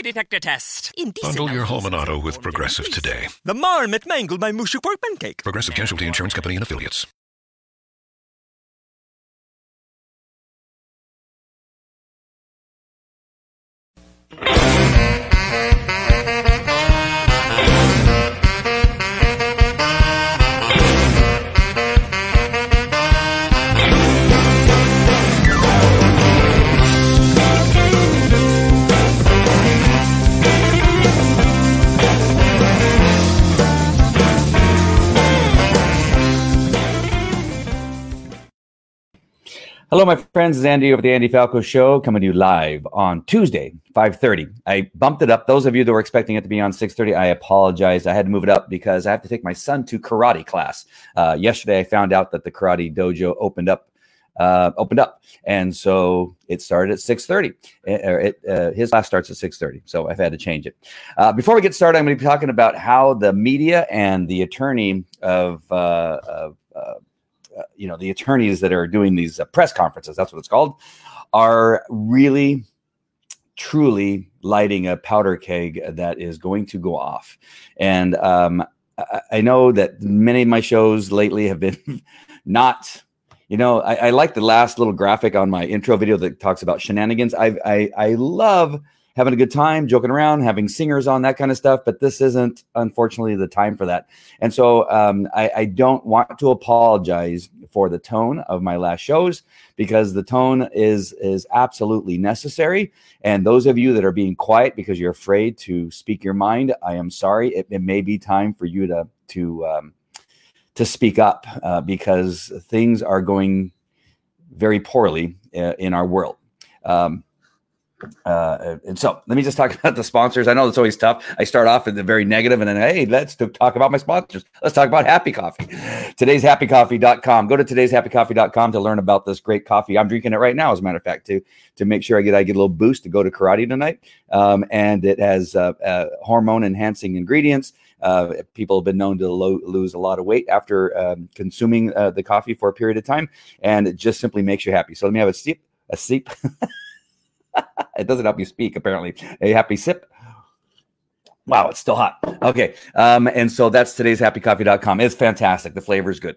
Lie, detector test. Indecent Bundle your home and auto with Progressive today. The marmot mangled my mushu pork pancake. Progressive Casualty Insurance Company and affiliates. Hello, my friends. It's Andy of the Andy Falco Show coming to you live on Tuesday, 5.30. I bumped it up. Those of you that were expecting it to be on 6.30, I apologize. I had to move it up because I have to take my son to karate class. Uh, yesterday, I found out that the karate dojo opened up uh, opened up, and so it started at 6:30. It, or it, uh, his class starts at 6:30, so I've had to change it. Uh, before we get started, I'm going to be talking about how the media and the attorney of, uh, of uh, you know the attorneys that are doing these uh, press conferences that's what it's called are really truly lighting a powder keg that is going to go off. And um, I, I know that many of my shows lately have been not you know I, I like the last little graphic on my intro video that talks about shenanigans. I i, I love having a good time, joking around, having singers on that kind of stuff. But this isn't, unfortunately, the time for that. And so um, I, I don't want to apologize for the tone of my last shows because the tone is is absolutely necessary. And those of you that are being quiet because you're afraid to speak your mind, I am sorry. It, it may be time for you to to um, to speak up uh, because things are going very poorly uh, in our world. Um, uh, and so let me just talk about the sponsors. I know it's always tough. I start off in the very negative and then, hey, let's talk about my sponsors. Let's talk about Happy Coffee. Today's happycoffee.com. Go to today's happycoffee.com to learn about this great coffee. I'm drinking it right now, as a matter of fact, to, to make sure I get, I get a little boost to go to karate tonight. Um, and it has uh, uh, hormone enhancing ingredients. Uh, people have been known to lo- lose a lot of weight after um, consuming uh, the coffee for a period of time, and it just simply makes you happy. So let me have a sip, a sip. it doesn't help you speak, apparently. A happy sip. Wow, it's still hot. Okay. Um, and so that's today's happycoffee.com. It's fantastic. The flavor is good.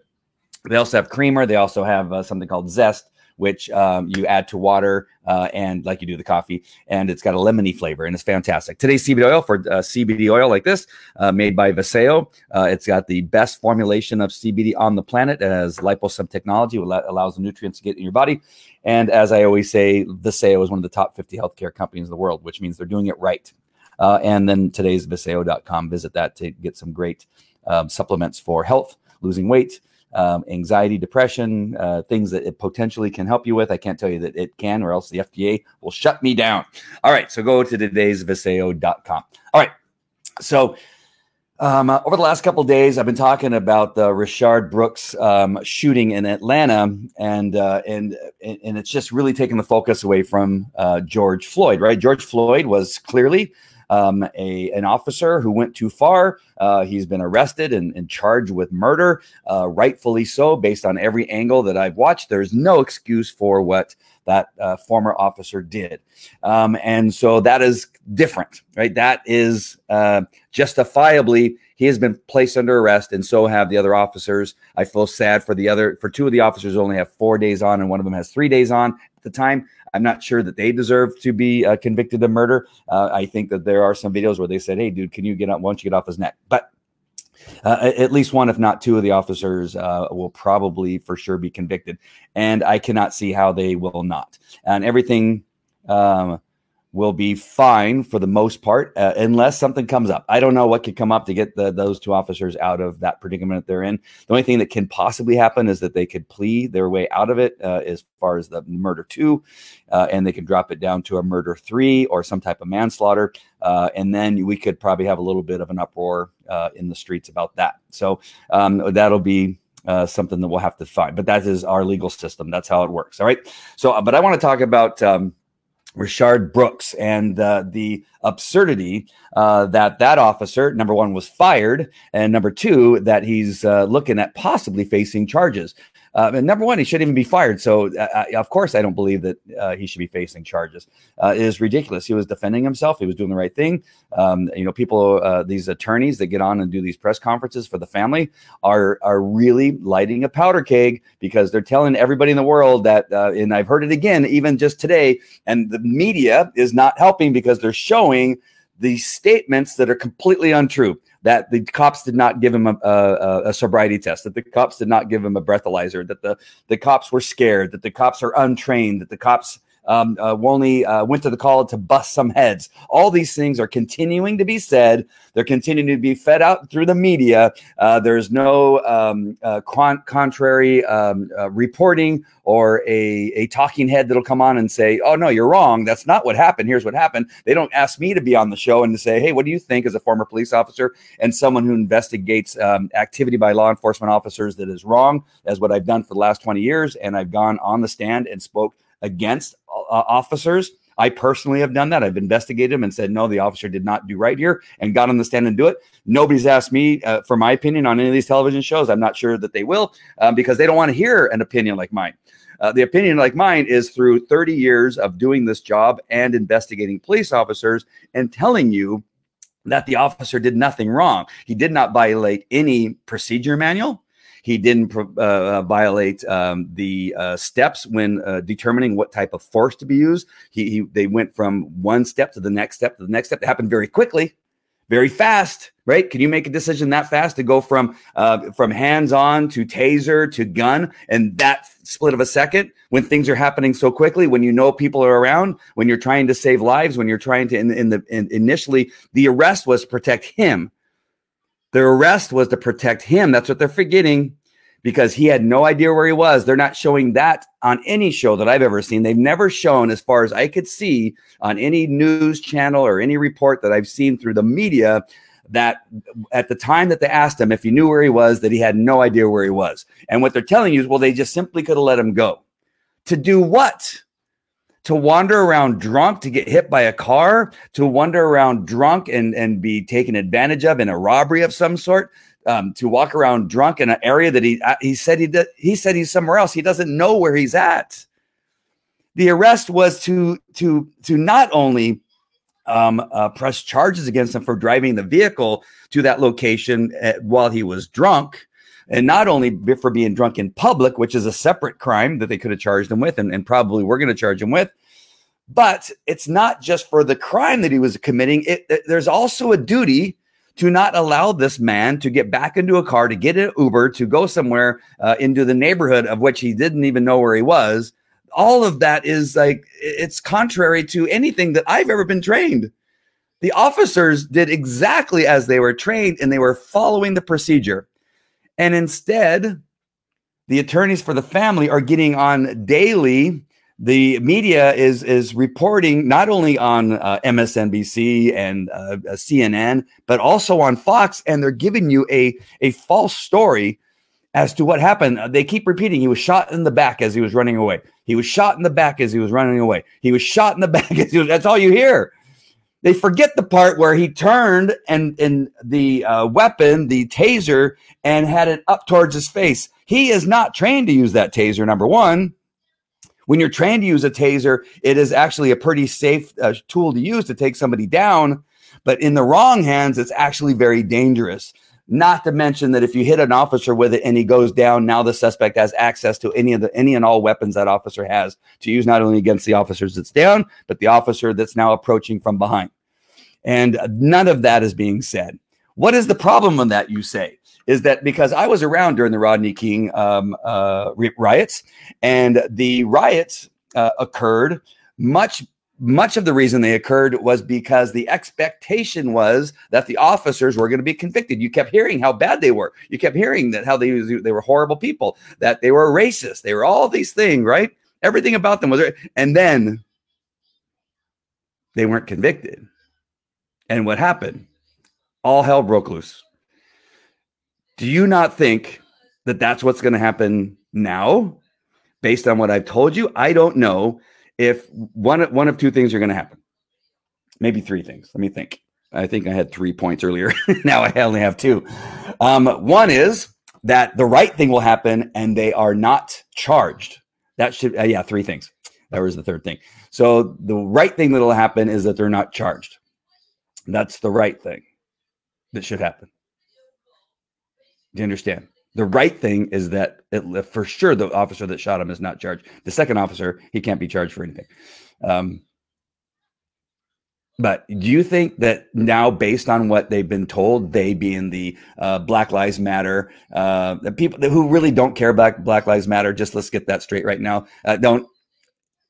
They also have creamer. They also have uh, something called zest, which um, you add to water uh, and like you do the coffee, and it's got a lemony flavor and it's fantastic. Today's CBD oil for uh, CBD oil like this, uh, made by Vasayo. Uh, it's got the best formulation of CBD on the planet. Has liposome technology, allows the nutrients to get in your body. And as I always say, Vasayo is one of the top 50 healthcare companies in the world, which means they're doing it right. Uh, and then today's Vasayo.com. Visit that to get some great um, supplements for health, losing weight, um, anxiety, depression, uh, things that it potentially can help you with. I can't tell you that it can, or else the FDA will shut me down. All right, so go to today's Vasayo.com. All right, so um, uh, over the last couple days, I've been talking about the Rayshard Brooks um, shooting in Atlanta, and uh, and and it's just really taken the focus away from uh, George Floyd. Right, George Floyd was clearly um, a an officer who went too far. Uh, he's been arrested and, and charged with murder, uh, rightfully so, based on every angle that I've watched. There's no excuse for what that uh, former officer did, um, and so that is different, right? That is uh, justifiably he has been placed under arrest, and so have the other officers. I feel sad for the other for two of the officers only have four days on, and one of them has three days on the time. I'm not sure that they deserve to be uh, convicted of murder. Uh, I think that there are some videos where they said, "Hey, dude, can you get up? Why don't you get off his neck?" But uh, at least one, if not two, of the officers uh, will probably for sure be convicted, and I cannot see how they will not. And everything um, will be fine for the most part, uh, unless something comes up. I don't know what could come up to get the, those two officers out of that predicament they're in. The only thing that can possibly happen is that they could plea their way out of it, uh, as far as the murder two, uh, and they could drop it down to a murder three or some type of manslaughter, uh, and then we could probably have a little bit of an uproar uh, in the streets about that. So um, that'll be uh, something that we'll have to find. But that is our legal system. That's how it works. All right. So, uh, but I want to talk about. Um, Rayshard Brooks and uh, the absurdity uh, that that officer, number one, was fired, and number two, that he's uh, looking at possibly facing charges. Uh, and number one, he shouldn't even be fired. So, uh, uh, of course, I don't believe that uh, he should be facing charges. Uh, it is ridiculous. He was defending himself. He was doing the right thing. Um, you know, people, uh, these attorneys that get on and do these press conferences for the family are are really lighting a powder keg because they're telling everybody in the world that. and I've heard it again, even just today. And the media is not helping because they're showing these statements that are completely untrue that the cops did not give him a, a, a, sobriety test, that the cops did not give him a breathalyzer, that the, the cops were scared, that the cops are untrained, that the cops um, uh, only uh, went to the call to bust some heads. All these things are continuing to be said. They're continuing to be fed out through the media. Uh, there's no um, uh, con- contrary um, uh, reporting or a, a talking head that'll come on and say, oh, no, you're wrong. That's not what happened. Here's what happened. They don't ask me to be on the show and to say, hey, what do you think as a former police officer and someone who investigates um, activity by law enforcement officers that is wrong, as what I've done for the last 20 years. And I've gone on the stand and spoke against uh, officers. I personally have done that. I've investigated them and said, no, the officer did not do right here and got on the stand and do it. Nobody's asked me uh, for my opinion on any of these television shows. I'm not sure that they will um, because they don't want to hear an opinion like mine. Uh, the opinion like mine is through 30 years of doing this job and investigating police officers and telling you that the officer did nothing wrong. He did not violate any procedure manual. He didn't uh, uh, violate um, the uh, steps when uh, determining what type of force to be used. He, he, they went from one step to the next step to the next step. It happened very quickly, very fast. Right? Can you make a decision that fast to go from uh, from hands on to taser to gun and that split of a second when things are happening so quickly? When you know people are around, when you're trying to save lives, when you're trying to in, in the in, initially the arrest was protect him their arrest was to protect him. That's what they're forgetting because he had no idea where he was. They're not showing that on any show that I've ever seen. They've never shown, as far as I could see, on any news channel or any report that I've seen through the media, that at the time that they asked him if he knew where he was, that he had no idea where he was. And what they're telling you is, well, they just simply could have let him go. To do what? To wander around drunk to get hit by a car, to wander around drunk and, and be taken advantage of in a robbery of some sort, um, to walk around drunk in an area that he uh, he said he did, he said he's somewhere else. He doesn't know where he's at. The arrest was to to to not only um, uh, press charges against him for driving the vehicle to that location at, uh, while he was drunk, and not only for being drunk in public, which is a separate crime that they could have charged him with, and, and probably we're going to charge him with. But it's not just for the crime that he was committing. It, it, there's also a duty to not allow this man to get back into a car, to get an Uber, to go somewhere uh, into the neighborhood of which he didn't even know where he was. All of that is like, it's contrary to anything that I've ever been trained. The officers did exactly as they were trained and they were following the procedure. And instead, the attorneys for the family are getting on daily. The media is is reporting not only on uh, MSNBC and uh, uh CNN, but also on Fox, and they're giving you a a false story as to what happened. They keep repeating he was shot in the back as he was running away. He was shot in the back as he was running away. He was shot in the back as he was. That's all you hear. They forget the part where he turned and and the uh, weapon, the taser, and had it up towards his face. He is not trained to use that taser. Number one, when you're trained to use a taser, it is actually a pretty safe uh, tool to use to take somebody down. But in the wrong hands, it's actually very dangerous. Not to mention that if you hit an officer with it and he goes down, now the suspect has access to any of the any and all weapons that officer has to use not only against the officers that's down, but the officer that's now approaching from behind. And none of that is being said. What is the problem with that, you say? Is that because I was around during the Rodney King um, uh, riots, and the riots uh, occurred much much of the reason they occurred was because the expectation was that the officers were going to be convicted. You kept hearing how bad they were. You kept hearing that how they they were horrible people, that they were racist, they were all these things, right? Everything about them was, right. and then they weren't convicted. And what happened? All hell broke loose. Do you not think that that's what's going to happen now based on what I've told you. I don't know if one one of two things are going to happen. Maybe three things. Let me think. I think I had three points earlier. now I only have two. Um, one is that the right thing will happen and they are not charged. That should, uh, yeah, three things. That was the third thing. So the right thing that'll happen is that they're not charged. That's the right thing that should happen. Do you understand? The right thing is that it, for sure the officer that shot him is not charged. The second officer, he can't be charged for anything. Um, but do you think that now, based on what they've been told, they being the uh, Black Lives Matter, uh, the people who really don't care about Black Lives Matter, just let's get that straight right now. Uh, don't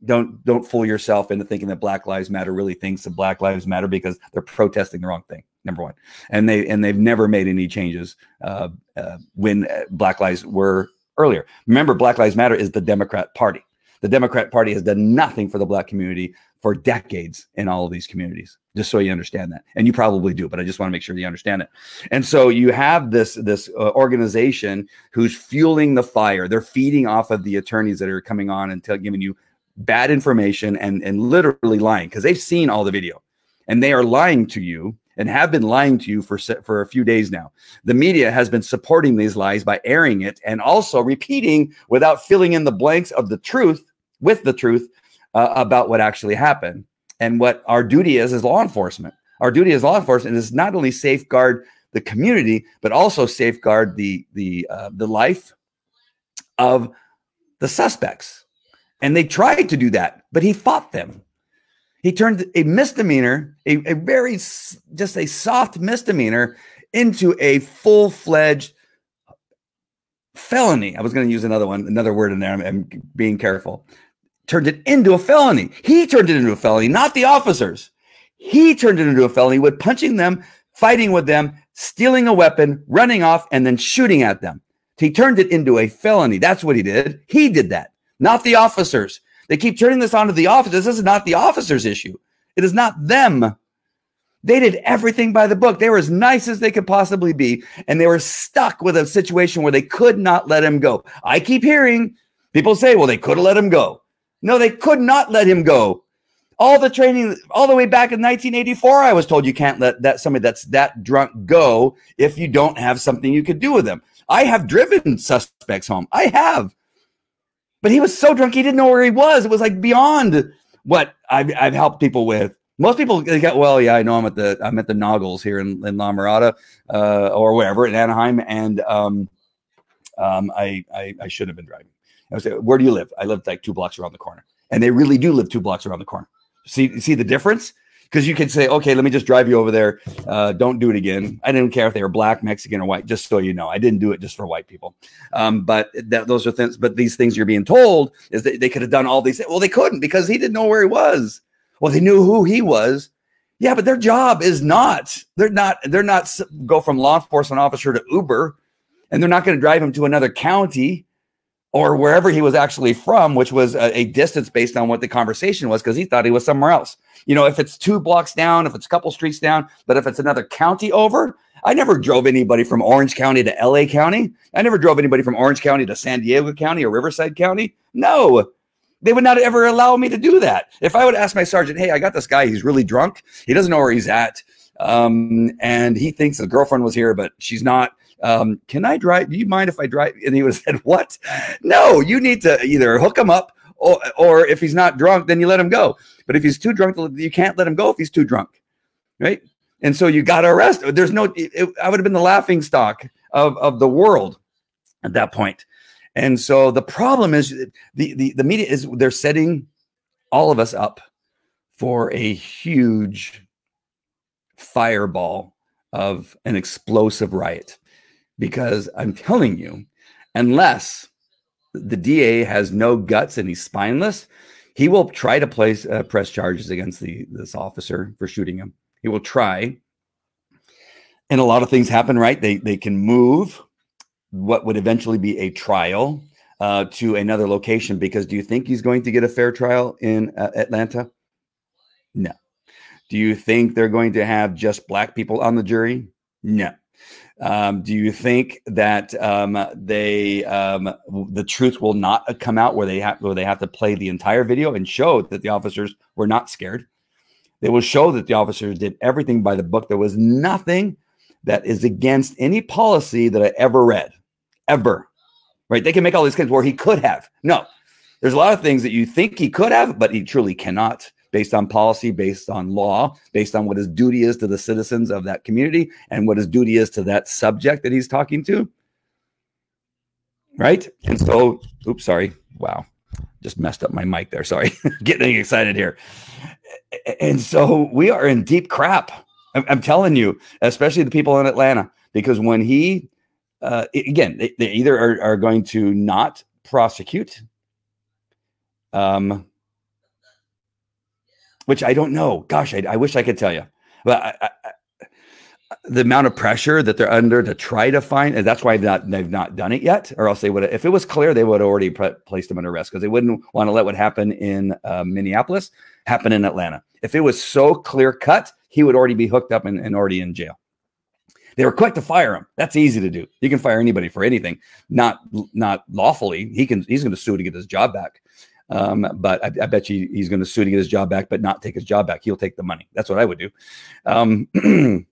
don't don't fool yourself into thinking that Black Lives Matter really thinks that Black Lives Matter because they're protesting the wrong thing. Number one, and they and they've never made any changes uh, uh, when uh, Black Lives were earlier. Remember, Black Lives Matter is the Democrat Party. The Democrat Party has done nothing for the Black community for decades in all of these communities. Just so you understand that, and you probably do, but I just want to make sure you understand it. And so you have this this uh, organization who's fueling the fire. They're feeding off of the attorneys that are coming on and giving you bad information and and literally lying because they've seen all the video and they are lying to you and have been lying to you for for a few days now. The media has been supporting these lies by airing it and also repeating without filling in the blanks of the truth with the truth uh, about what actually happened and what our duty is as law enforcement. Our duty as law enforcement is not only safeguard the community but also safeguard the the uh, the life of the suspects. And they tried to do that, but he fought them. He turned a misdemeanor, a, a very just a soft misdemeanor, into a full fledged felony. I was going to use another one, another word in there. I'm, I'm, being careful. Turned it into a felony. He turned it into a felony, not the officers. He turned it into a felony with punching them, fighting with them, stealing a weapon, running off, and then shooting at them. He turned it into a felony. That's what he did. He did that, not the officers. They keep turning this onto the officers. This is not the officers' issue. It is not them. They did everything by the book. They were as nice as they could possibly be, and they were stuck with a situation where they could not let him go. I keep hearing people say, well, they could have let him go. No, they could not let him go. All the training, all the way back in 1984, I was told you can't let that somebody that's that drunk go if you don't have something you could do with them. I have driven suspects home. I have. But he was so drunk he didn't know where he was. It was like beyond what I've, I've helped people with. Most people they get well, yeah, I know I'm at the I'm at the Naugles here in, in La Mirada uh, or wherever in Anaheim, and um, um, I, I I should have been driving. I was like, where do you live? I live like two blocks around the corner, and they really do live two blocks around the corner. See see the difference? Because you could say, okay, let me just drive you over there. Uh, don't do it again. I didn't care if they were black, Mexican, or white. Just so you know, I didn't do it just for white people. Um, but that, those are things. But these things you're being told is that they could have done all these. Well, they couldn't because he didn't know where he was. Well, they knew who he was. Yeah, but their job is not. They're not. They're not go from law enforcement officer to Uber, and they're not going to drive him to another county or wherever he was actually from, which was a, a distance based on what the conversation was, because he thought he was somewhere else. You know, if it's two blocks down, if it's a couple streets down, but if it's another county over, I never drove anybody from Orange County to LA County. I never drove anybody from Orange County to San Diego County or Riverside County. No, they would not ever allow me to do that. If I would ask my sergeant, hey, I got this guy, he's really drunk, he doesn't know where he's at, um, and he thinks his girlfriend was here, but she's not um, can I drive? Do you mind if I drive? And he would have said, what? No, you need to either hook him up or, if he's not drunk, then you let him go. But if he's too drunk, you can't let him go if he's too drunk. Right. And so you got to arrest. There's no, it, I would have been the laughing stock of, of the world at that point. And so the problem is the, the, the media is they're setting all of us up for a huge fireball of an explosive riot because I'm telling you, unless the DA has no guts and he's spineless, he will try to place uh, press charges against the this officer for shooting him. He will try, and a lot of things happen. Right? They they can move what would eventually be a trial uh, to another location because do you think he's going to get a fair trial in uh, Atlanta? No. Do you think they're going to have just black people on the jury? No. Um, do you think that um, they um, the truth will not come out where they have where they have to play the entire video and show that the officers were not scared? They will show that the officers did everything by the book. There was nothing that is against any policy that I ever read, ever. Right? They can make all these claims where he could have. No, there's a lot of things that you think he could have, but he truly cannot based on policy, based on law, based on what his duty is to the citizens of that community and what his duty is to that subject that he's talking to. Right. And so, oops, sorry. Wow. Just messed up my mic there. Sorry. Getting excited here. And so we are in deep crap. I'm, telling you, especially the people in Atlanta, because when he, uh, again, they, they either are, are going to not prosecute, um, which I don't know. Gosh, I, I wish I could tell you, but I, I, the amount of pressure that they're under to try to find, and that's why they've not, they've not done it yet, or else they would. If it was clear, they would have already pre- placed him under arrest because they wouldn't want to let what happened in uh, Minneapolis happen in Atlanta. If it was so clear cut, he would already be hooked up and, and already in jail. They were quick to fire him. That's easy to do. You can fire anybody for anything, not not lawfully. He can. He's going to sue to get his job back. Um, but I, I, bet you he's going to sue to get his job back, but not take his job back. He'll take the money. That's what I would do. Um,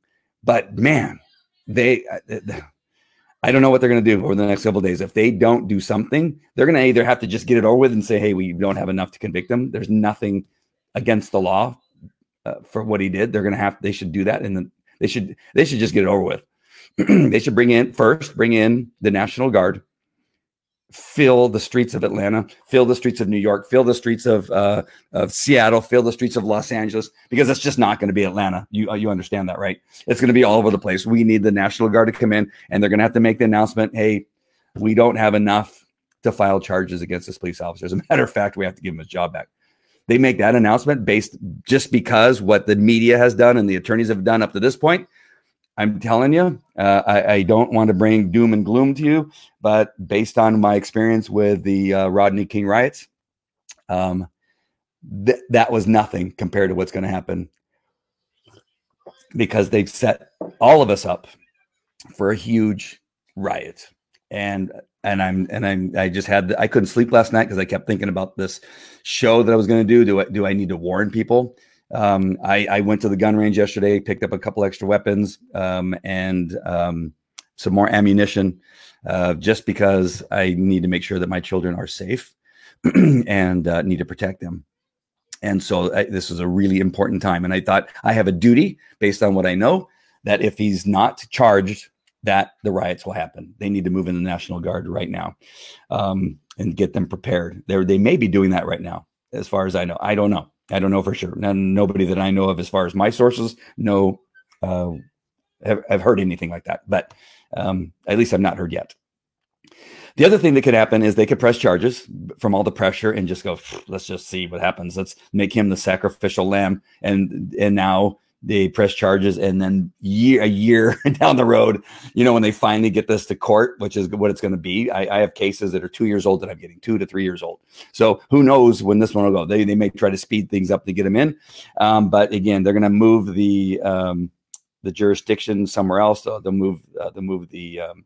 but man, they, uh, I don't know what they're going to do over the next couple days. If they don't do something, they're going to either have to just get it over with and say, "Hey, we don't have enough to convict him." There's nothing against the law uh, for what he did. They're going to have. They should do that, and then they should. They should just get it over with. they should bring in first. Bring in the National Guard fill the streets of Atlanta, fill the streets of New York, fill the streets of uh, of Seattle, fill the streets of Los Angeles, because it's just not going to be Atlanta. You uh, you understand that, right? It's going to be all over the place. We need the National Guard to come in, and they're going to have to make the announcement: Hey, we don't have enough to file charges against this police officer. As a matter of fact, we have to give him his job back. They make that announcement based just because what the media has done and the attorneys have done up to this point I'm telling you, uh, I, I, don't want to bring doom and gloom to you, but based on my experience with the uh, Rodney King riots, um, th- that was nothing compared to what's going to happen because they've set all of us up for a huge riot. And and I'm and I'm I just had I couldn't sleep last night because I kept thinking about this show that I was going to do. Do I do I need to warn people? Um, I, I, went to the gun range yesterday, picked up a couple extra weapons um, and um, some more ammunition, uh, just because I need to make sure that my children are safe and uh, need to protect them. And so I, this is a really important time. And I thought I have a duty, based on what I know, that if he's not charged, that the riots will happen. They need to move in the National Guard right now um, and get them prepared. They they may be doing that right now, as far as I know. I don't know. I don't know for sure. None, nobody that I know of, as far as my sources, know uh, have, have heard anything like that. But um, at least I've not heard yet. The other thing that could happen is they could press charges from all the pressure and just go, let's just see what happens. Let's make him the sacrificial lamb. And and now they press charges and then year a year down the road you know when they finally get this to court which is what it's going to be I, I, have cases that are two years old that i'm getting two to three years old. So who knows when this one will go. They, they may try to speed things up to get them in um, but again they're going to move the um, the jurisdiction somewhere else. They'll, they'll move uh, they'll move the um,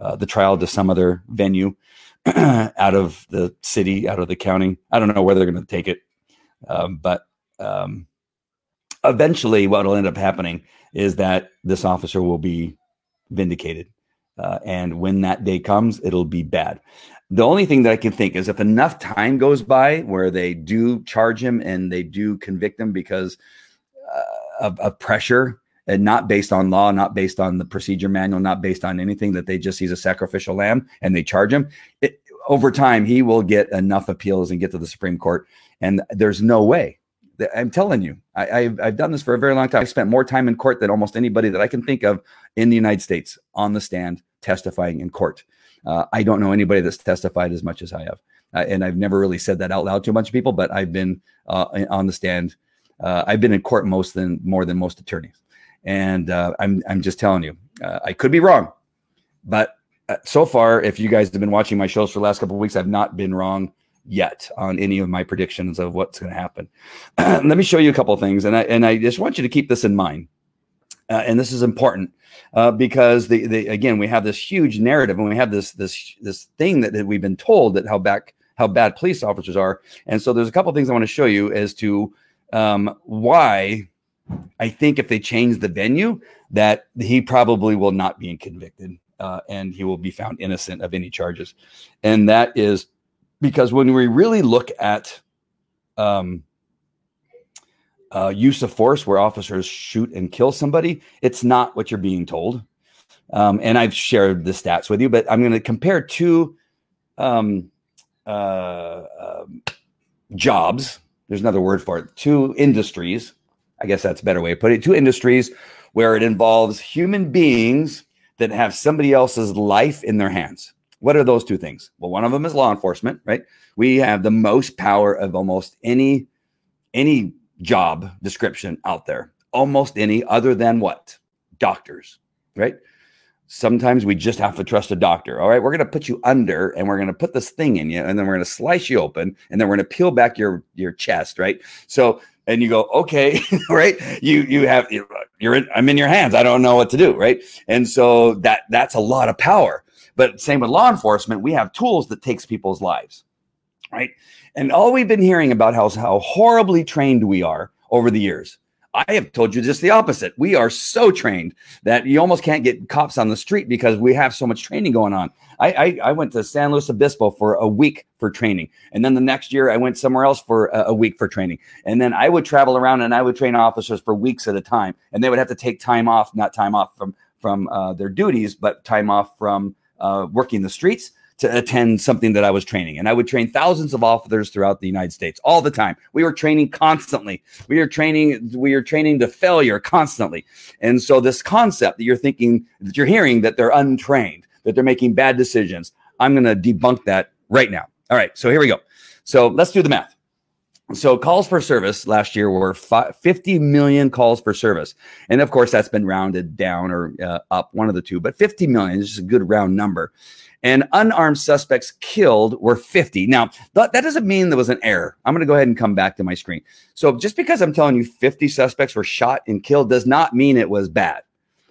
uh, the trial to some other venue out of the city out of the county. I don't know where they're going to take it um, but um, eventually what will end up happening is that this officer will be vindicated. Uh, and when that day comes, it'll be bad. The only thing that I can think is if enough time goes by where they do charge him and they do convict him because uh, of, of, pressure and not based on law, not based on the procedure manual, not based on anything, that they just he's a sacrificial lamb and they charge him. It, over time, he will get enough appeals and get to the Supreme Court. And there's no way I'm telling you, I, have I've done this for a very long time. I spent more time in court than almost anybody that I can think of in the United States on the stand testifying in court. Uh, I don't know anybody that's testified as much as I have, uh, and I've never really said that out loud to a bunch of people. But I've been uh, on the stand. Uh, I've been in court most than more than most attorneys, and uh, I'm I'm just telling you, uh, I could be wrong, but so far, if you guys have been watching my shows for the last couple of weeks, I've not been wrong yet on any of my predictions of what's going to happen. Let me show you a couple things, and I and I just want you to keep this in mind. uh, and this is important uh, because the, the again we have this huge narrative and we have this this this thing that, that we've been told that how back how bad police officers are, and so there's a couple things I want to show you as to um, why I think if they change the venue, that he probably will not be convicted uh, and he will be found innocent of any charges, and that is because when we really look at um, uh, use of force where officers shoot and kill somebody, it's not what you're being told. Um, and I've shared the stats with you, but I'm going to compare two um, uh, um, jobs. There's another word for it. Two industries. I guess that's a better way to put it. Two industries where it involves human beings that have somebody else's life in their hands. What are those two things? Well, one of them is law enforcement, right? We have the most power of almost any any job description out there. Almost any other than what? Doctors, right? Sometimes we just have to trust a doctor. All right, we're going to put you under and we're going to put this thing in you and then we're going to slice you open and then we're going to peel back your your chest, right? So and you go, okay, right? You you have you're in, I'm in your hands. I don't know what to do, right? And so that that's a lot of power. But same with law enforcement, we have tools that takes people's lives, right? And all we've been hearing about how, how horribly trained we are over the years. I have told you just the opposite. We are so trained that you almost can't get cops on the street because we have so much training going on. I, I, I went to San Luis Obispo for a week for training. And then the next year, I went somewhere else for a, a week for training. And then I would travel around and I would train officers for weeks at a time. And they would have to take time off, not time off from, from uh, their duties, but time off from uh, working the streets to attend something that I was training. And I would train thousands of officers throughout the United States all the time. We were training constantly. We are training, we are training to failure constantly. And so this concept that you're thinking, that you're hearing that they're untrained, that they're making bad decisions, I'm going to debunk that right now. All right. So here we go. So let's do the math. So calls for service last year were 50 million calls for service. And of course, that's been rounded down or uh, up, one of the two, but 50 million is just a good round number and unarmed suspects killed were 50. Now, th- that doesn't mean there was an error. I'm going to go ahead and come back to my screen. So, just because I'm telling you 50 suspects were shot and killed does not mean it was bad,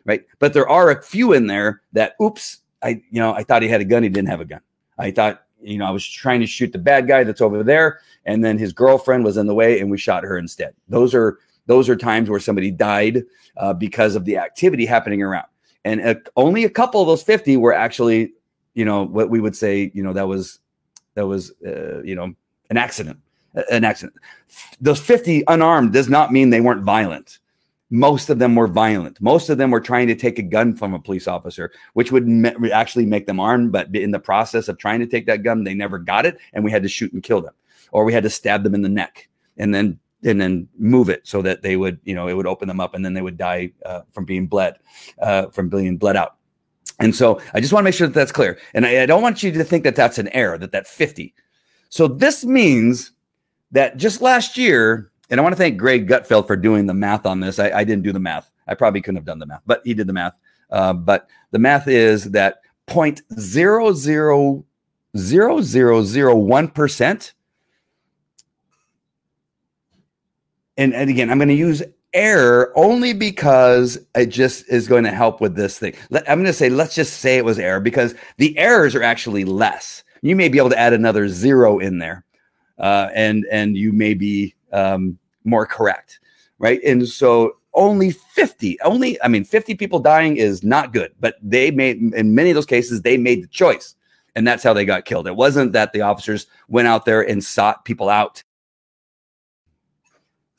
right? But there are a few in there that, oops, I, you know, I thought he had a gun. He didn't have a gun. I thought, you know, I was trying to shoot the bad guy that's over there, and then his girlfriend was in the way, and we shot her instead. Those are those are times where somebody died uh, because of the activity happening around. And only a couple of those 50 were actually you know what we would say you know that was that was uh, you know an accident an accident those 50 unarmed does not mean they weren't violent most of them were violent most of them were trying to take a gun from a police officer which would me- actually make them armed but in the process of trying to take that gun they never got it and we had to shoot and kill them or we had to stab them in the neck and then and then move it so that they would you know it would open them up and then they would die uh, from being bled uh, from being bled out and so I just want to make sure that that's clear. And I, I, don't want you to think that that's an error, that that 50. So this means that just last year, and I want to thank Greg Gutfeld for doing the math on this. I, I didn't do the math. I probably couldn't have done the math, but he did the math. Uh, but the math is that 0.00001%. And, and again, I'm going to use error only because it just is going to help with this thing. Let, I'm going to say, let's just say it was error because the errors are actually less. You may be able to add another zero in there, uh, and and you may be um, more correct, right? And so only 50, only I mean, 50 people dying is not good, but they made in many of those cases they made the choice, and that's how they got killed. It wasn't that the officers went out there and sought people out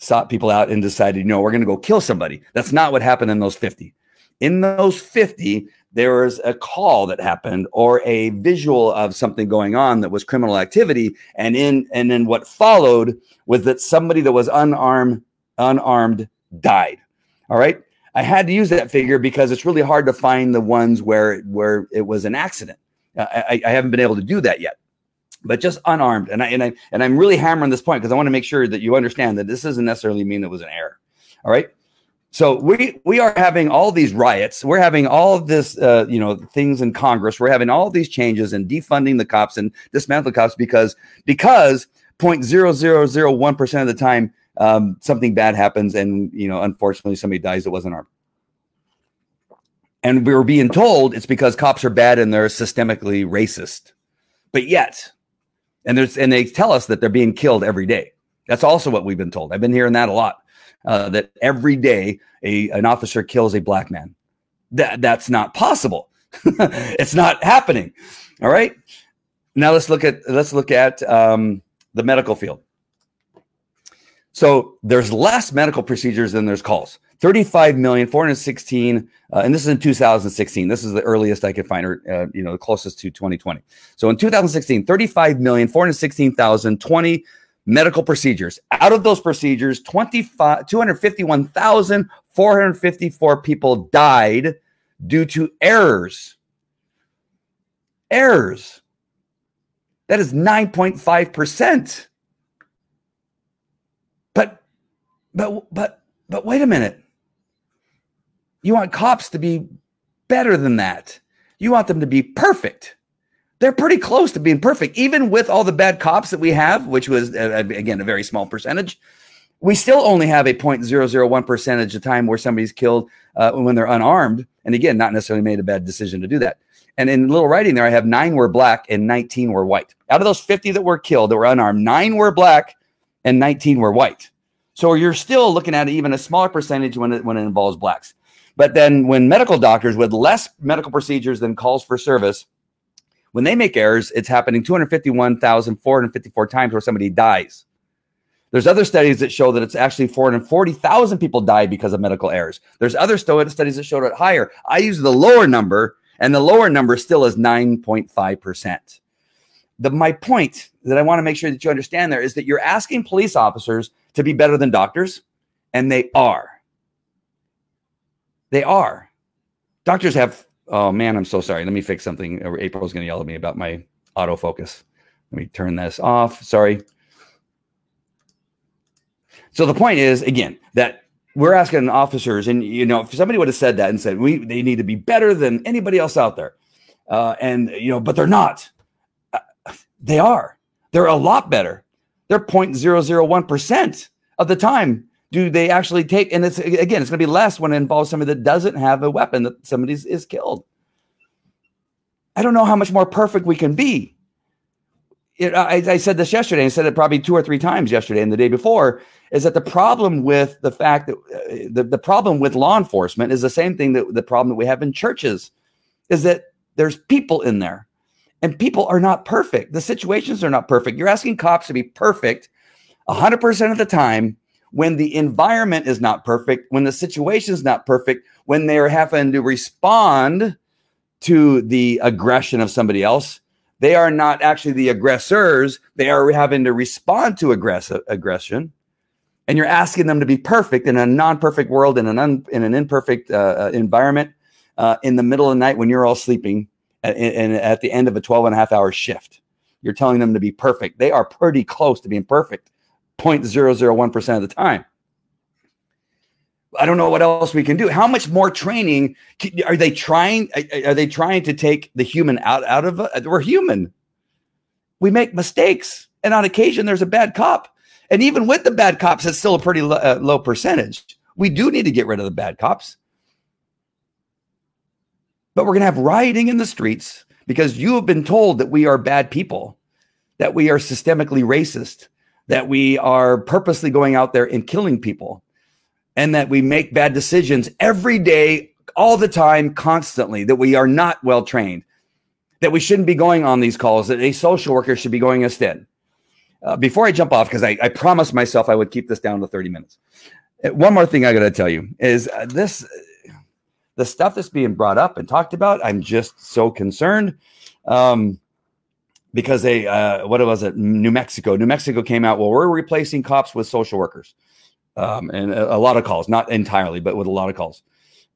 sought people out and decided, you know, we're going to go kill somebody. That's not what happened in those 50. In those 50, there was a call that happened or a visual of something going on that was criminal activity. And in and then what followed was that somebody that was unarmed, unarmed died. All right. I had to use that figure because it's really hard to find the ones where where it was an accident. Uh, I, I haven't been able to do that yet but just unarmed. And I and I and I'm really hammering this point because I want to make sure that you understand that this doesn't necessarily mean it was an error. All right. So we we are having all these riots. We're having all of this, uh, you know, things in Congress. We're having all these changes and defunding the cops and dismantling cops because because point zero zero zero one percent of the time um, something bad happens and you know unfortunately somebody dies that wasn't armed. And we were being told it's because cops are bad and they're systemically racist. But yet, and there's and they tell us that they're being killed every day. That's also what we've been told. I've been hearing that a lot. Uh, that every day a an officer kills a black man. That that's not possible. it's not happening. All right. Now let's look at let's look at um, the medical field. So there's less medical procedures than there's calls. 35 million 416 uh, and this is in 2016 this is the earliest i could find or uh, you know the closest to 2020 so in 2016 35 million 416,020 medical procedures. Out of those procedures 25 251,454 people died due to errors. Errors. That is 9.5% but but but but wait a minute. You want cops to be better than that. You want them to be perfect. They're pretty close to being perfect, even with all the bad cops that we have, which was uh, again a very small percentage. We still only have a 0.001 percentage of time where somebody's killed uh, when they're unarmed, and again, not necessarily made a bad decision to do that. And in little writing there, I have nine were black and 19 were white. Out of those 50 that were killed that were unarmed, nine were black and 19 were white. So you're still looking at even a smaller percentage when it, when it involves blacks. But then when medical doctors with less medical procedures than calls for service, when they make errors, it's happening 251,454 times where somebody dies. There's other studies that show that it's actually 440,000 people die because of medical errors. There's other studies that show it higher. I use the lower number, and the lower number still is 9.5%. The, my point that I want to make sure that you understand there is that you're asking police officers to be better than doctors, and they are. They are. Doctors have, oh man, I'm so sorry. Let me fix something. April's going to yell at me about my autofocus. Let me turn this off. Sorry. So the point is, again, that we're asking officers, and you know, if somebody would have said that and said we they need to be better than anybody else out there, uh, and you know, but they're not. Uh, they are. They're a lot better. They're 0.001 percent of the time do they actually take and it's again it's going to be less when it involves somebody that doesn't have a weapon that somebody is killed. I don't know how much more perfect we can be. It, I, I, said this yesterday i said it probably two or three times yesterday and the day before is that the problem with the fact that uh, the, the problem with law enforcement is the same thing that the problem that we have in churches is that there's people in there and people are not perfect. The situations are not perfect. You're asking cops to be perfect 100% of the time when the environment is not perfect, when the situation is not perfect, when they're having to respond to the aggression of somebody else, they are not actually the aggressors. They are having to respond to aggressive aggression. And you're asking them to be perfect in a non-perfect world, in an un, in an imperfect uh, uh environment, uh, in the middle of the night when you're all sleeping, and at the end of a 12 and a half hour shift. You're telling them to be perfect. They are pretty close to being perfect. 0.001% of the time. I don't know what else we can do. How much more training are they trying? Are they trying to take the human out, out of it? We're human. We make mistakes. And on occasion, there's a bad cop. And even with the bad cops, it's still a pretty low, uh, low percentage. We do need to get rid of the bad cops. But we're going to have rioting in the streets because you have been told that we are bad people, that we are systemically racist, that we are purposely going out there and killing people and that we make bad decisions every day, all the time, constantly, that we are not well trained, that we shouldn't be going on these calls, that a social worker should be going instead. Uh, before I jump off, because I, I, promised myself I would keep this down to 30 minutes. Uh, one more thing I got to tell you is uh, this the stuff that's being brought up and talked about. I'm just so concerned. Um, because they uh, what was it? New mexico. New mexico came out well we're replacing cops with social workers um, and a, a, lot of calls not entirely but with a lot of calls.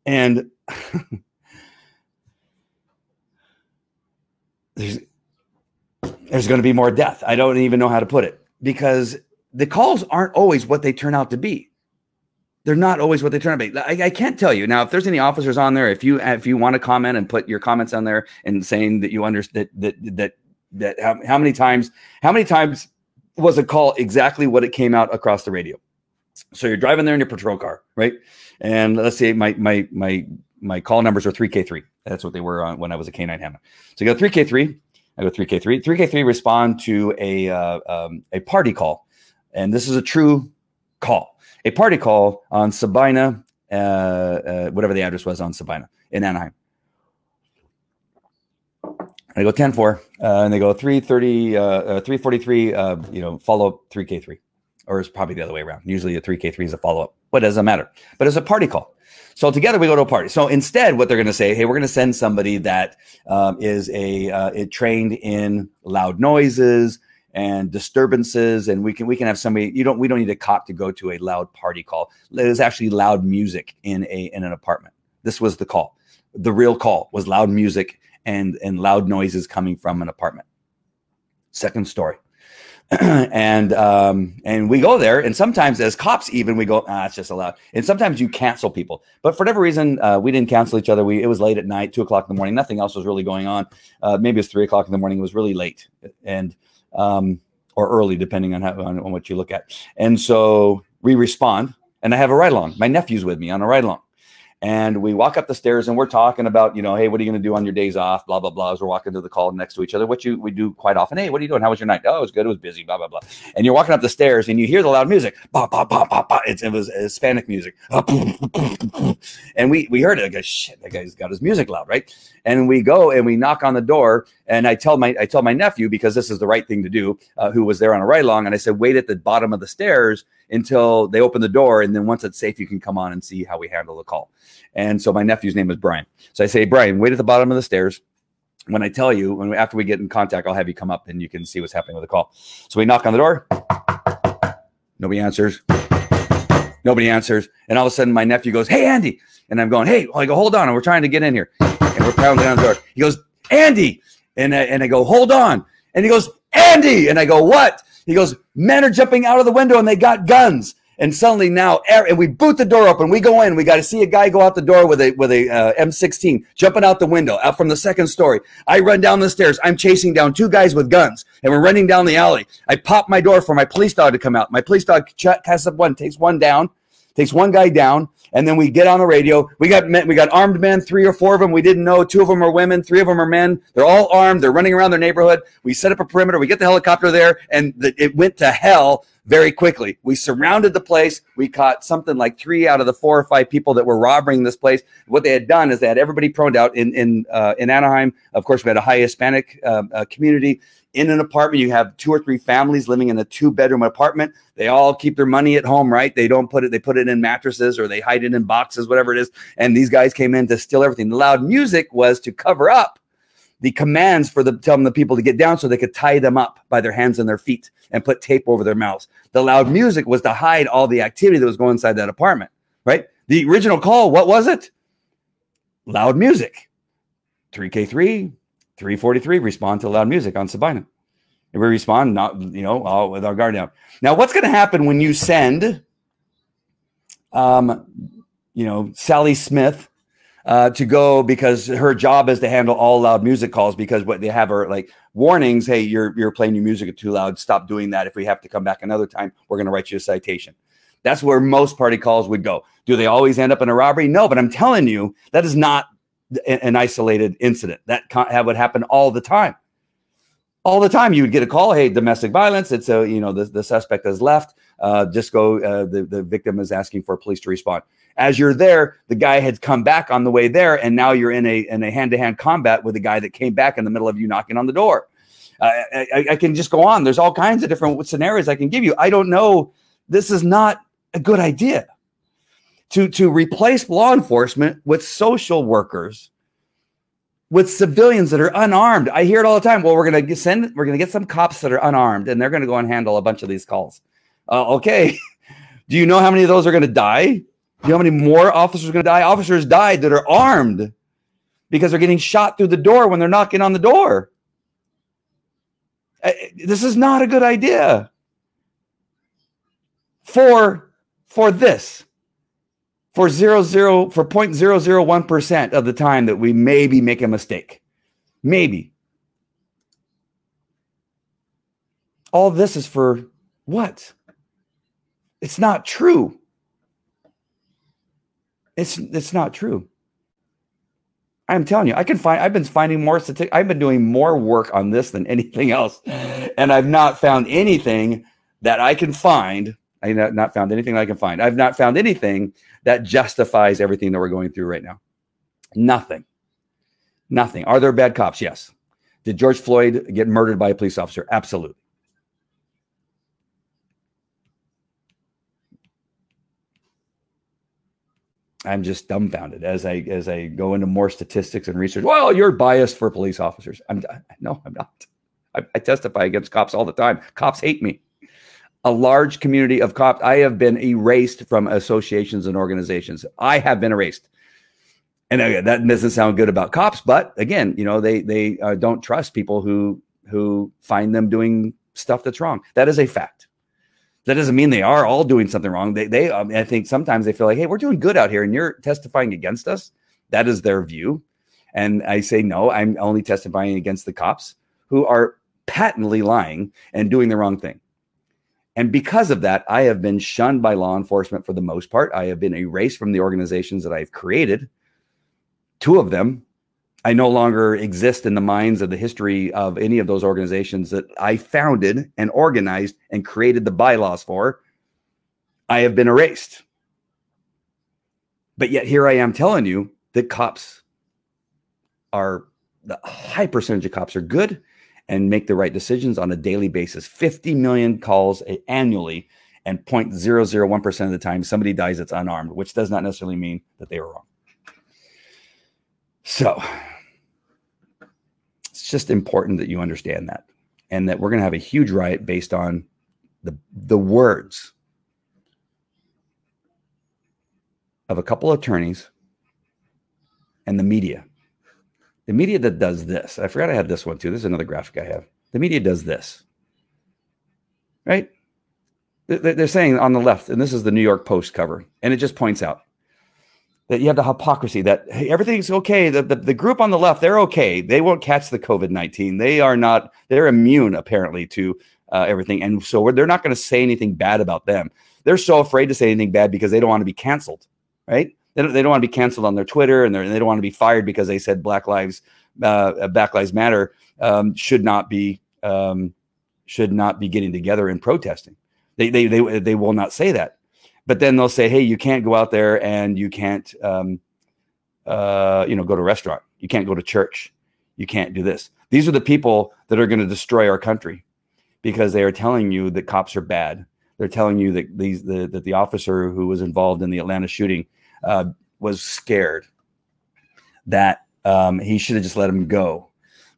And there's there's going to be more death. I don't even know how to put it because the calls aren't always what they turn out to be. They're not always what they turn out to be. I, I, can't tell you. Now if there's any officers on there. If you if you want to comment and put your comments on there and saying that you understand that that that that how, how many times how many times was a call exactly what it came out across the radio so you're driving there in your patrol car right and let's say my my my my call numbers are 3K3. That's what they were on when I was a K9 handler. So you go 3K3. I go 3K3. 3K3 respond to a uh, um, a party call, and this is a true call. A party call on Sabina, uh, uh, whatever the address was on Sabina in Anaheim. I go 10 4, uh, and they go 330, uh, uh, 343, uh, you know, follow up 3K3, or it's probably the other way around. Usually a 3K3 is a follow up, but it doesn't matter. But it's a party call. So together we go to a party. So instead, what they're going to say, hey, we're going to send somebody that um, is a uh, trained in loud noises and disturbances, and we can we can have somebody. You don't we don't need a cop to go to a loud party call. There's actually loud music in a in an apartment. This was the call. The real call was loud music and and loud noises coming from an apartment. Second story. and um, and we go there, and sometimes as cops, even we go, ah, it's just allowed. And sometimes you cancel people, but for whatever reason, uh, we didn't cancel each other. We it was late at night, two o'clock in the morning. Nothing else was really going on. Uh, maybe it's three o'clock in the morning. It was really late, and um, or early, depending on how on, on what you look at. And so we respond, and I have a ride along. My nephew's with me on a ride along, and we walk up the stairs and we're talking about, you know, hey, what are you going to do on your days off? Blah, blah, blah. As we're walking to the call next to each other, what you we do quite often. Hey, what are you doing? How was your night? Oh, it was good. It was busy, blah, blah, blah. And you're walking up the stairs and you hear the loud music. Bah, bah, bah, bah, bah. It's, it was Hispanic music. and we, we heard it. I go, shit, that guy's got his music loud, right? And we go and we knock on the door. And I tell my I tell my nephew, because this is the right thing to do, uh, who was there on a ride along. And I said, wait at the bottom of the stairs until they open the door. And then once it's safe, you can come on and see how we handle the call. And so my nephew's name is Brian. So I say, Brian, wait at the bottom of the stairs. When I tell you, when after we get in contact, I'll have you come up and you can see what's happening with the call. So we knock on the door. Nobody answers. Nobody answers. And all of a sudden, my nephew goes, Hey, Andy. And I'm going, Hey, I go, hold on. And we're trying to get in here. And we're pounding on the door. He goes, Andy. And I, and I go, Hold on. And he goes, Andy. And I go, What? He goes, Men are jumping out of the window and they got guns. And suddenly now, and we boot the door open. We go in. We got to see a guy go out the door with a with a uh, M16 jumping out the window out from the second story. I run down the stairs. I'm chasing down two guys with guns, and we're running down the alley. I pop my door for my police dog to come out. My police dog casts up one, takes one down, takes one guy down, and then we get on the radio. We got men, we got armed men, three or four of them. We didn't know. Two of them are women, three of them are men. They're all armed. They're running around their neighborhood. We set up a perimeter. We get the helicopter there, and the, it went to hell very quickly. We surrounded the place. We caught something like three out of the four or five people that were robbing this place. What they had done is they had everybody proned out in in uh, in Anaheim. Of course, we had a high Hispanic um, uh, community. In an apartment, you have two or three families living in a two bedroom apartment. They all keep their money at home, right? They don't put it. They put it in mattresses or they hide it in boxes, whatever it is. And these guys came in to steal everything. The loud music was to cover up the commands for the telling the people to get down so they could tie them up by their hands and their feet and put tape over their mouths. The loud music was to hide all the activity that was going inside that apartment, right? The original call, what was it? Loud music. 3K3, 343 respond to loud music on Sabina. And we respond, not, you know, with our guard down. Now, what's going to happen when you send, um, you know, Sally Smith uh, to go because her job is to handle all loud music calls because what they have are like warnings. Hey, you're you're playing your music too loud. Stop doing that. If we have to come back another time, we're going to write you a citation. That's where most party calls would go. Do they always end up in a robbery? No, but I'm telling you that is not an isolated incident. That would happen all the time. All the time, you would get a call. Hey, domestic violence. It's a you know the, the suspect has left. Uh, just go. Uh, the the victim is asking for police to respond as you're there, the guy had come back on the way there, and now you're in a in a hand to hand combat with a guy that came back in the middle of you knocking on the door. Uh, I, I, can just go on. There's all kinds of different scenarios I can give you. I don't know. This is not a good idea to to replace law enforcement with social workers with civilians that are unarmed. I hear it all the time. Well, we're going to send we're to get some cops that are unarmed and they're going to go and handle a bunch of these calls. Uh, okay. Do you know how many of those are going to die? Do you know how many more officers are going to die? Officers died that are armed because they're getting shot through the door when they're knocking on the door. This is not a good idea for for this for zero zero for point zero zero one percent of the time that we maybe make a mistake, maybe. All this is for what? It's not true. It's it's not true. I'm telling you, I can find. I've been finding more statistics. I've been doing more work on this than anything else, and I've not found anything that I can find. I have not found anything I can find. I've not found anything that justifies everything that we're going through right now. Nothing. Nothing. Are there bad cops? Yes. Did George Floyd get murdered by a police officer? Absolutely. I'm just dumbfounded as I as I go into more statistics and research. Well, you're biased for police officers. I'm no, I'm not. I, I testify against cops all the time. Cops hate me. A large community of cops. I have been erased from associations and organizations. I have been erased, and again, that doesn't sound good about cops. But again, you know, they they uh, don't trust people who who find them doing stuff that's wrong. That is a fact. That doesn't mean they are all doing something wrong. They, they, um, I think sometimes they feel like, hey, we're doing good out here, and you're testifying against us. That is their view, and I say no. I'm only testifying against the cops who are patently lying and doing the wrong thing. And because of that, I have been shunned by law enforcement for the most part. I have been erased from the organizations that I've created. Two of them I no longer exist in the minds of the history of any of those organizations that I founded and organized and created the bylaws for. I have been erased. But yet here I am telling you that cops are the high percentage of cops are good and make the right decisions on a daily basis. 50 million calls annually and 0.001% of the time somebody dies that's unarmed, which does not necessarily mean that they were wrong. So, it's just important that you understand that and that we're going to have a huge riot based on the the words of a couple of attorneys and the media. The media that does this. I forgot I had this one too. This is another graphic I have. The media does this. Right? They're saying on the left, and this is the New York Post cover, and it just points out that you have the hypocrisy that hey, everything's okay. The, the, the group on the left, they're okay. They won't catch the COVID 19. They are not, they're immune apparently to uh, everything. And so they're not going to say anything bad about them. They're so afraid to say anything bad because they don't want to be canceled, right? They don't, they don't want to be canceled on their Twitter and, they don't want to be fired because they said Black Lives, uh, Black Lives Matter um, should not be, um, should not be getting together and protesting. They, they, they, they will not say that but then they'll say, hey, you can't go out there and you can't, um, uh, you know, go to a restaurant. You can't go to church. You can't do this. These are the people that are going to destroy our country because they are telling you that cops are bad. They're telling you that these the, that the officer who was involved in the Atlanta shooting uh, was scared that um, he should have just let him go.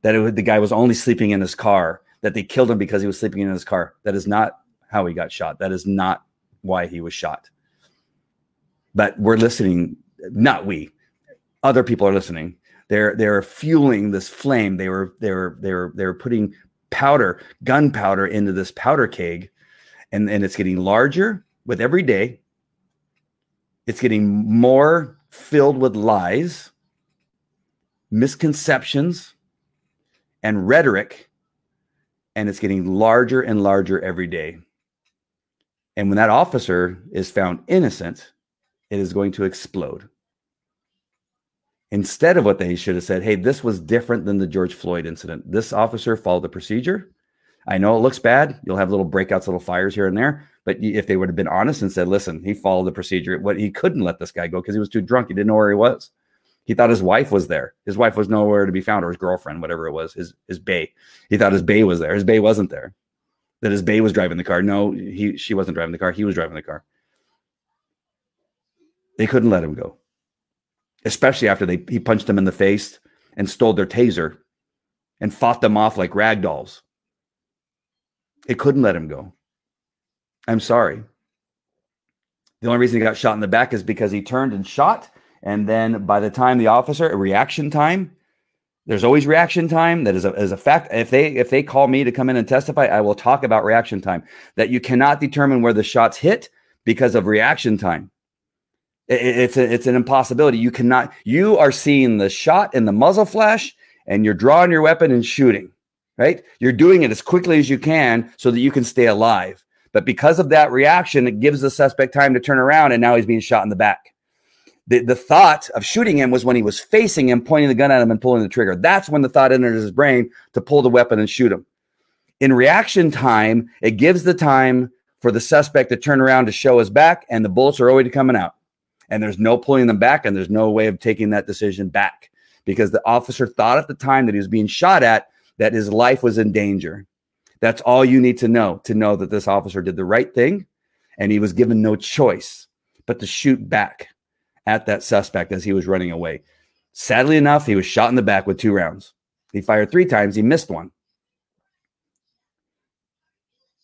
That it, the guy was only sleeping in his car. That they killed him because he was sleeping in his car. That is not how he got shot. That is not why he was shot. But we're listening, not we, other people are listening. They're they're fueling this flame. They were they were they were they were putting powder, gunpowder into this powder keg, and, and it's getting larger with every day. It's getting more filled with lies, misconceptions, and rhetoric, and it's getting larger and larger every day. And when that officer is found innocent, it is going to explode. Instead of what they should have said, hey, this was different than the George Floyd incident. This officer followed the procedure. I know it looks bad. You'll have little breakouts, little fires here and there. But if they would have been honest and said, listen, he followed the procedure, what he couldn't let this guy go because he was too drunk. He didn't know where he was. He thought his wife was there. His wife was nowhere to be found, or his girlfriend, whatever it was, his his bay. He thought his bay was there. His bay wasn't there that his bay was driving the car. No, he she wasn't driving the car. He was driving the car. They couldn't let him go, especially after they he punched them in the face and stole their taser and fought them off like rag dolls. It couldn't let him go. I'm sorry. The only reason he got shot in the back is because he turned and shot. And then by the time the officer, reaction time, there's always reaction time. That is a, is a fact. If they if they call me to come in and testify, I will talk about reaction time. That you cannot determine where the shots hit because of reaction time. It, it's a, it's an impossibility. You cannot. You are seeing the shot in the muzzle flash, and you're drawing your weapon and shooting. Right. You're doing it as quickly as you can so that you can stay alive. But because of that reaction, it gives the suspect time to turn around, and now he's being shot in the back. The, the thought of shooting him was when he was facing him, pointing the gun at him and pulling the trigger. That's when the thought entered his brain to pull the weapon and shoot him. In reaction time, it gives the time for the suspect to turn around to show his back, and the bullets are already coming out. And there's no pulling them back, and there's no way of taking that decision back because the officer thought at the time that he was being shot at that his life was in danger. That's all you need to know to know that this officer did the right thing and he was given no choice but to shoot back at that suspect as he was running away. Sadly enough, he was shot in the back with two rounds. He fired three times, he missed one.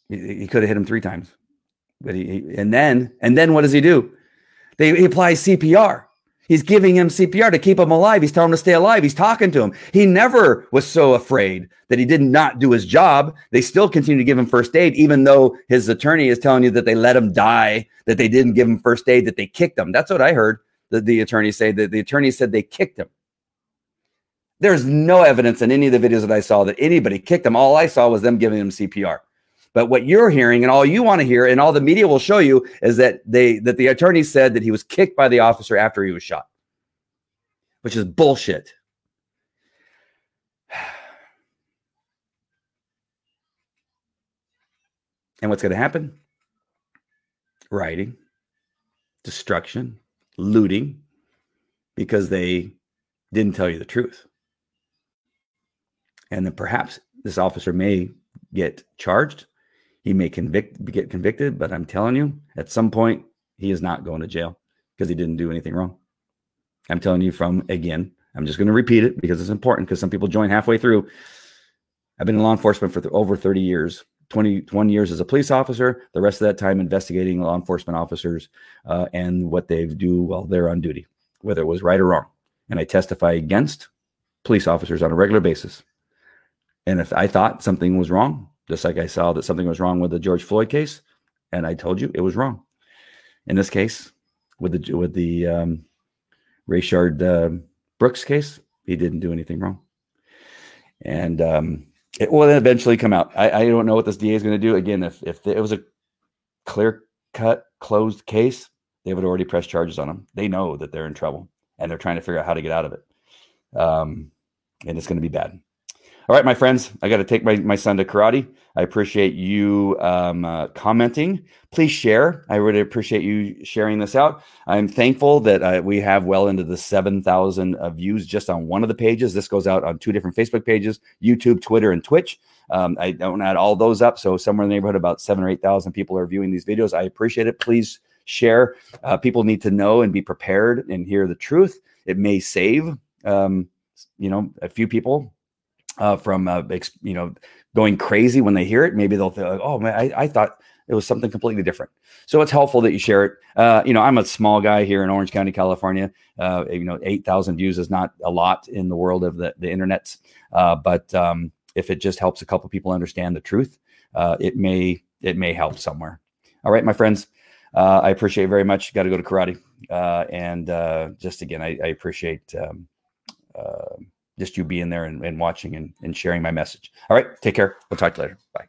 He, could have hit him three times. But he, he, and then and then what does he do? They, he applies CPR. He's giving him CPR to keep him alive. He's telling him to stay alive. He's talking to him. He never was so afraid that he did not do his job. They still continue to give him first aid, even though his attorney is telling you that they let him die, that they didn't give him first aid, that they kicked him. That's what I heard the, the attorney say. That the attorney said they kicked him. There's no evidence in any of the videos that I saw that anybody kicked him. All I saw was them giving him CPR. But what you're hearing and all you want to hear and all the media will show you is that they that the attorney said that he was kicked by the officer after he was shot. Which is bullshit. And what's going to happen? Rioting, destruction, looting, because they didn't tell you the truth. And then perhaps this officer may get charged he may convict get convicted, but I'm telling you, at some point, he is not going to jail because he didn't do anything wrong. I'm telling you from again, I'm just going to repeat it because it's important because some people join halfway through. I've been in law enforcement for th- over 30 years, 21 years as a police officer, the rest of that time investigating law enforcement officers uh, and what they do while they're on duty, whether it was right or wrong. And I testify against police officers on a regular basis. And if I thought something was wrong, just like I saw that something was wrong with the George Floyd case, and I told you it was wrong. In this case, with the with the um, Rayshard uh, Brooks case, he didn't do anything wrong, and um, it will eventually come out. I, I don't know what this DA is going to do. Again, if if it was a clear cut closed case, they would already press charges on them. They know that they're in trouble, and they're trying to figure out how to get out of it. Um, and it's going to be bad. All right, my friends, I got to take my, my son to karate. I appreciate you um, uh, commenting. Please share. I really appreciate you sharing this out. I'm thankful that uh, we have well into the 7,000 uh, views just on one of the pages. This goes out on two different Facebook pages YouTube, Twitter, and Twitch. Um, I don't add all those up. So, somewhere in the neighborhood, about seven or 8,000 people are viewing these videos. I appreciate it. Please share. Uh, people need to know and be prepared and hear the truth. It may save. Um, you know, a few people uh, from uh, you know going crazy when they hear it. Maybe they'll think, "Oh man, I, I, thought it was something completely different." So it's helpful that you share it. Uh, you know, I'm a small guy here in Orange County, California. Uh, you know, eight thousand views is not a lot in the world of the the internet, uh, but um, if it just helps a couple people understand the truth, uh, it may it may help somewhere. All right, my friends. I appreciate very much. Got to go to karate, and just again, I, I appreciate um, just you being there and, and watching and, and sharing my message. All right. Take care. We'll talk to you later. Bye.